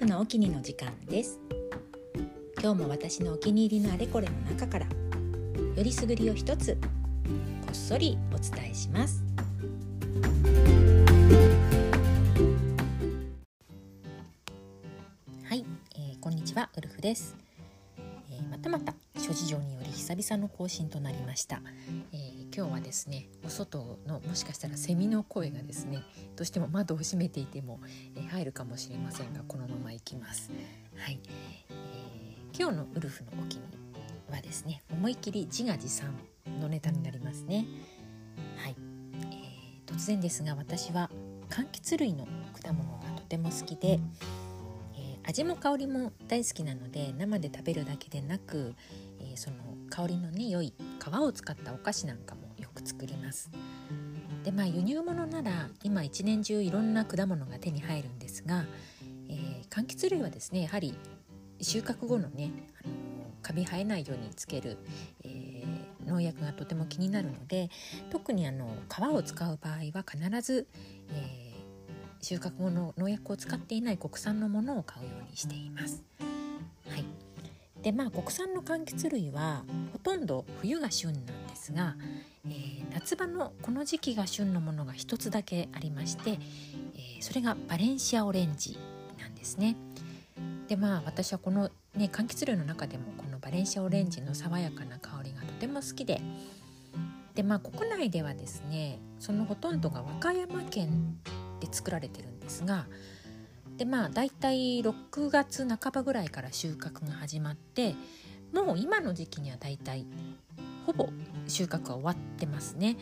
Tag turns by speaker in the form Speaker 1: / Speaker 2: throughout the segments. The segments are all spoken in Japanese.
Speaker 1: フのお気にの時間です。今日も私のお気に入りのあれこれの中からよりすぐりを一つこっそりお伝えします。はい、えー、こんにちはウルフです、えー、またまた諸事情により久々の更新となりました、えー今日はですねお外のもしかしたらセミの声がですねどうしても窓を閉めていても、え入るかもしれませんがこのままいきます。はい、えー、今日のウルフのお気にはですね思い切り自画自賛のネタになりますね。はい、えー、突然ですが私は柑橘類の果物がとても好きで、えー、味も香りも大好きなので生で食べるだけでなく、えその香りのね良い皮を使ったお菓子なんかもく作りますでまあ輸入物なら今一年中いろんな果物が手に入るんですが、えー、柑橘類はですねやはり収穫後のねあのカビ生えないようにつける、えー、農薬がとても気になるので特にあの皮を使う場合は必ず、えー、収穫後の農薬を使っていない国産のものを買うようにしています。はいでまあ国産の柑橘類はほとんど冬が旬なんですが、えー、夏場のこの時期が旬のものが一つだけありまして、えー、それがバレンシアオレンジなんですね。でまあ私はこの、ね、柑橘類の中でもこのバレンシアオレンジの爽やかな香りがとても好きででまあ国内ではですねそのほとんどが和歌山県で作られてるんですがでまあ大体6月半ばぐらいから収穫が始まってもう今の時期には大体ほぼ収穫は終わってますね。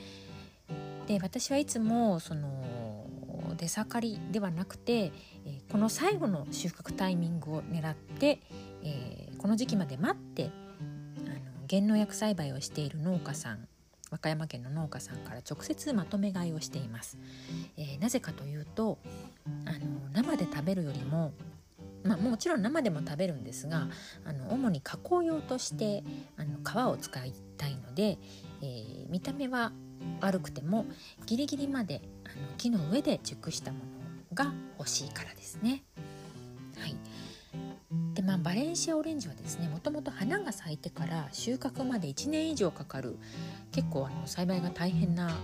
Speaker 1: で私はいつもその出盛りではなくて、えこの最後の収穫タイミングを狙って、え、この時期まで待ってあの原農薬栽培をしている農家さん和歌山県の農家さんから直接まとめ買いをしています。えー、なぜかというとあの生で食べるよりもまあ、もちろん生でも食べるんですがあの主に加工用としてあの皮を使いたいので、えー、見た目は悪くてもギリギリまであの木の上で熟したものが欲しいからですね。はいでまあ、バレンシアオレンジはですねもともと花が咲いてから収穫まで1年以上かかる結構あの栽培が大変なあの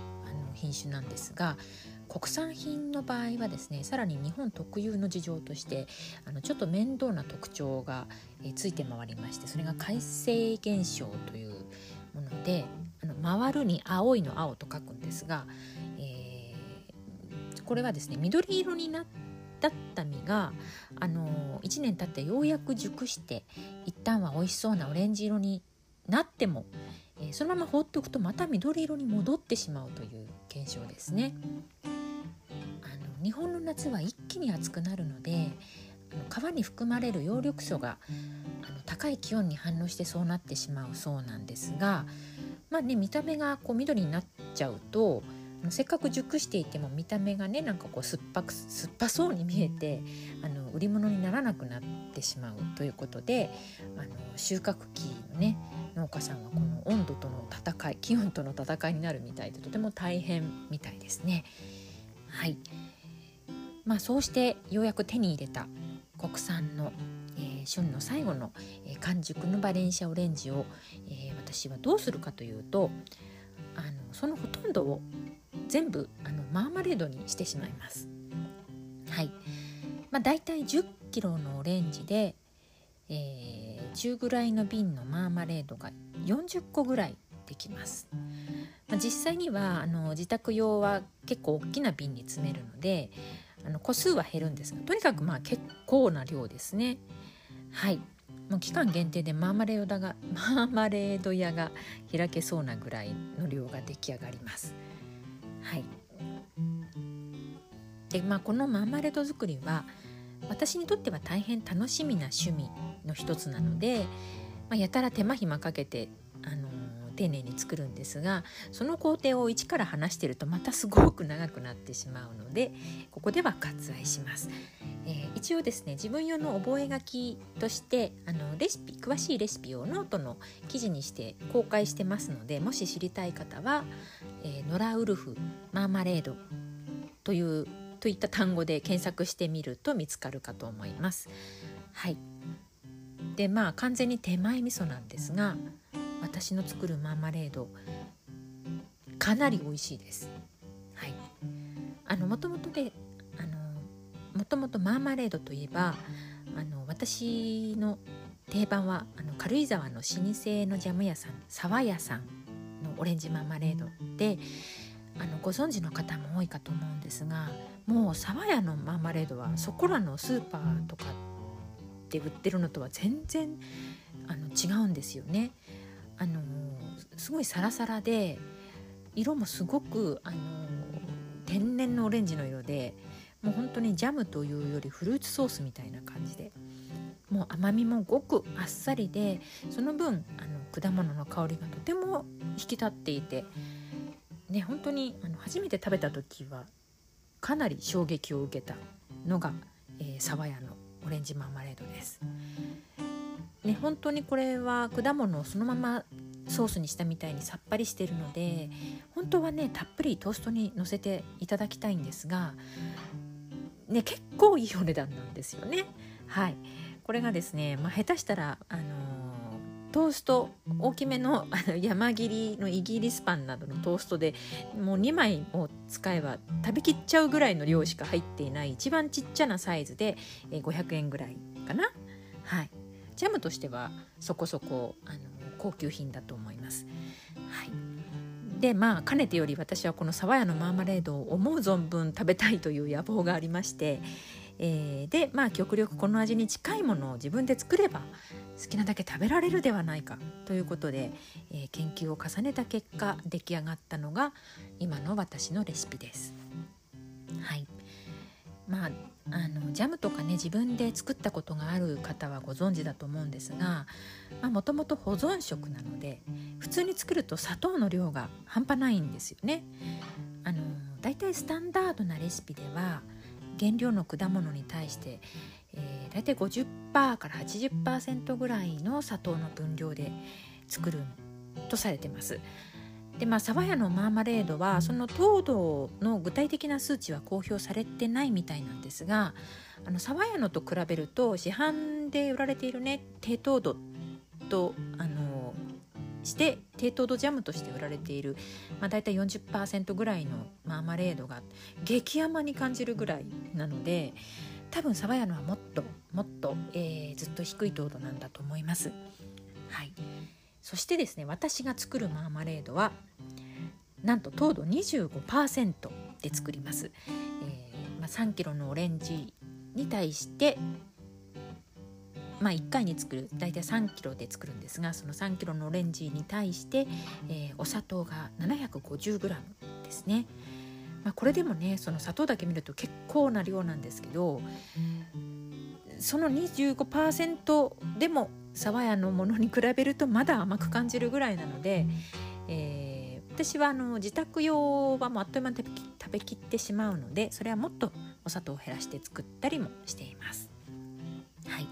Speaker 1: 品種なんですが国産品の場合はですねさらに日本特有の事情としてあのちょっと面倒な特徴が、えついて回りましてそれが改正現象というであの回るに青いの青と書くんですが、えー、これはですね緑色になった実があの1年経ってようやく熟して一旦は美味しそうなオレンジ色になっても、えー、そのまま放っておくとまた緑色に戻ってしまうという現象ですね。あの日本の夏は一気に暑くなるので皮に含まれる葉緑素があの高い気温に反応してそうなってしまうそうなんですがまあね見た目がこう緑になっちゃうとせっかく熟していても見た目がねなんかこう酸っぱく酸っぱそうに見えてあの売り物にならなくなってしまうということであの収穫期のね農家さんはこの温度との戦い気温との戦いになるみたいでとても大変みたいですね。はいまあ、そうしてようやく手に入れた国産の、えー、旬の最後の、えー、完熟のバレンシアオレンジを、えー、私はどうするかというとあのそのほとんどを全部あのマーマレードにしてしまいます。はいまあ、大体10キロのオレンジで、えー、中ぐらいの瓶のマーマレードが40個ぐらいできます。まあ、実際にはあの自宅用は結構大きな瓶に詰めるのであの個数は減るんですがとにかくまあ結構な量ですね。はい。もう期間限定でマーマレードが マーマレード屋が開けそうなぐらいの量が出来上がります。はい。でまあこのマーマレード作りは私にとっては大変楽しみな趣味の一つなので、まあ、やたら手間暇かけてあの丁寧に作るんですがその工程を一から話してるとまたすごく長くなってしまうのでここでは割愛します。えー、一応ですね自分用の覚書としてあのレシピ詳しいレシピをノートの記事にして公開してますのでもし知りたい方は「えー、ノラウルフマーマレード」というといった単語で検索してみると見つかるかと思います。はいでまあ完全に手前味噌なんですが私の作るマーマレードかなり美味しいです。はい、あのもともとであのもともとマーマレードといえばあの私の定番はあの軽井沢の老舗のジャム屋さん沢屋さんのオレンジマーマレードであのご存知の方も多いかと思うんですがもう沢屋のマーマレードはそこらのスーパーとかで売ってるのとは全然あの違うんですよね。あのすごいサラサラで色もすごくあの天然のオレンジの色でもう本当にジャムというよりフルーツソースみたいな感じでもう甘みもごくあっさりでその分あの果物の香りがとても引き立っていてね本当にあの初めて食べた時はかなり衝撃を受けたのが、えー、沢屋のオレンジマーマレードです。ね、本当にこれは果物をそのままソースにしたみたいにさっぱりしてるので本当はねたっぷりトーストにのせていただきたいんですが、ね、結構いいお値段なんですよね。はいこれがですね、まあ、下手したら、あの、トースト大きめのあの山切りのイギリスパンなどのトーストでもう2枚を使えば食べきっちゃうぐらいの量しか入っていない一番ちっちゃなサイズで、500円ぐらいかな。はいジャムとしてはそこそこあの高級品だと思います。はい、でまあかねてより私はこの爽やのマーマレードを思う存分食べたいという野望がありまして、えー、でまあ極力この味に近いものを自分で作れば好きなだけ食べられるではないかということで、えー、研究を重ねた結果出来上がったのが今の私のレシピです。はいまああのジャムとかね自分で作ったことがある方はご存知だと思うんですがもともと保存食なので普通に作ると砂糖の量が半端ないんですよね。あのだいたいスタンダードなレシピでは原料の果物に対して、えー、だいたい50%から80%ぐらいの砂糖の分量で作るとされてます。でまあ爽やのマーマレードはその糖度の具体的な数値は公表されてないみたいなんですがあの爽やのと比べると市販で売られているね低糖度とあのして低糖度ジャムとして売られている、まあ、大体40%ぐらいのマーマレードが激甘に感じるぐらいなので多分爽やのはもっともっと、えー、ずっと低い糖度なんだと思います。はいそしてですね私が作るマーマレードはなんと糖度25%で作ります、えー、まあ、3 k g のオレンジに対してまあ、1回に作る大体3 k g で作るんですがその3 k g のオレンジに対して、えー、お砂糖が 750g ですね、まあ、これでもねその砂糖だけ見ると結構な量なんですけどその25%でも爽やのものに比べるとまだ甘く感じるぐらいなので、えー、私はあの自宅用はもうあっという間に食べきってしまうのでそれはもっとお砂糖を減らして作ったりもしています。はい、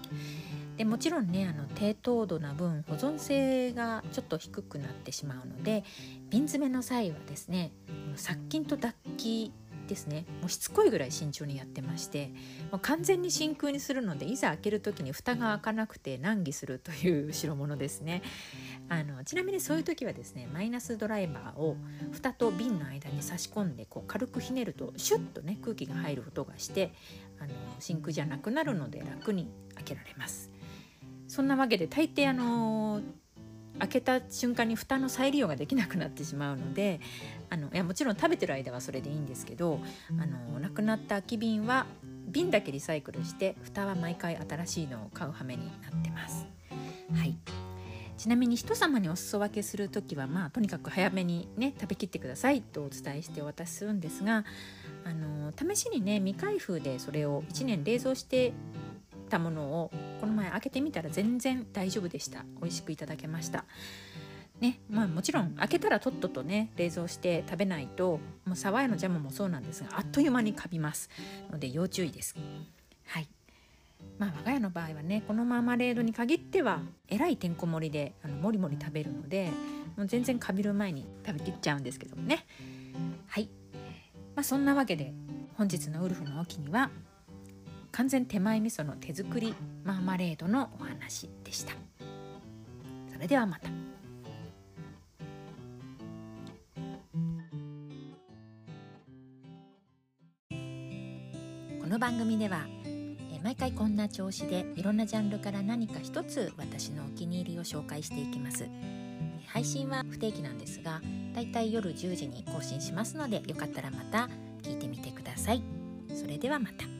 Speaker 1: でもちろんねあの低糖度な分保存性がちょっと低くなってしまうので瓶詰めの際はですね殺菌と脱気ですね。もうしつこいぐらい慎重にやってましてもう完全に真空にするのでいざ開ける時に蓋が開かなくて難儀するという代物ですね。あのちなみにそういう時はですねマイナスドライバーを蓋と瓶の間に差し込んでこう軽くひねるとシュッとね空気が入る音がしてあの真空じゃなくなるので楽に開けられます。そんなわけで大抵あの開けた瞬間に蓋の再利用ができなくなってしまうのであのいやもちろん食べてる間はそれでいいんですけどあのなくなった空き瓶は瓶だけリサイクルして蓋は毎回新しいのを買う羽目になってます。はいちなみに人様にお裾分けする時はまあとにかく早めにね食べきってくださいとお伝えしてお渡しするんですがあの試しにね未開封でそれを1年冷蔵してたものをこの前開けてみたら全然大丈夫でした。美味しくいただけました。ねまあ、もちろん開けたらとっととね冷蔵して食べないともう爽やのジャムもそうなんですがあっという間にカビます。ので要注意です。はい。まあ我が家の場合はねこのマーマレードに限ってはえらいてんこ盛りであのもりもり食べるのでもう全然カビる前に食べきっちゃうんですけどもね。はい。まあそんなわけで本日のウルフのお気には完全手前味噌の手作りマーマレードのお話でした。それではまた。この番組では毎回こんな調子でいろんなジャンルから何か一つ私のお気に入りを紹介していきます。配信は不定期なんですがだいたい夜10時に更新しますのでよかったらまた聞いてみてください。それではまた。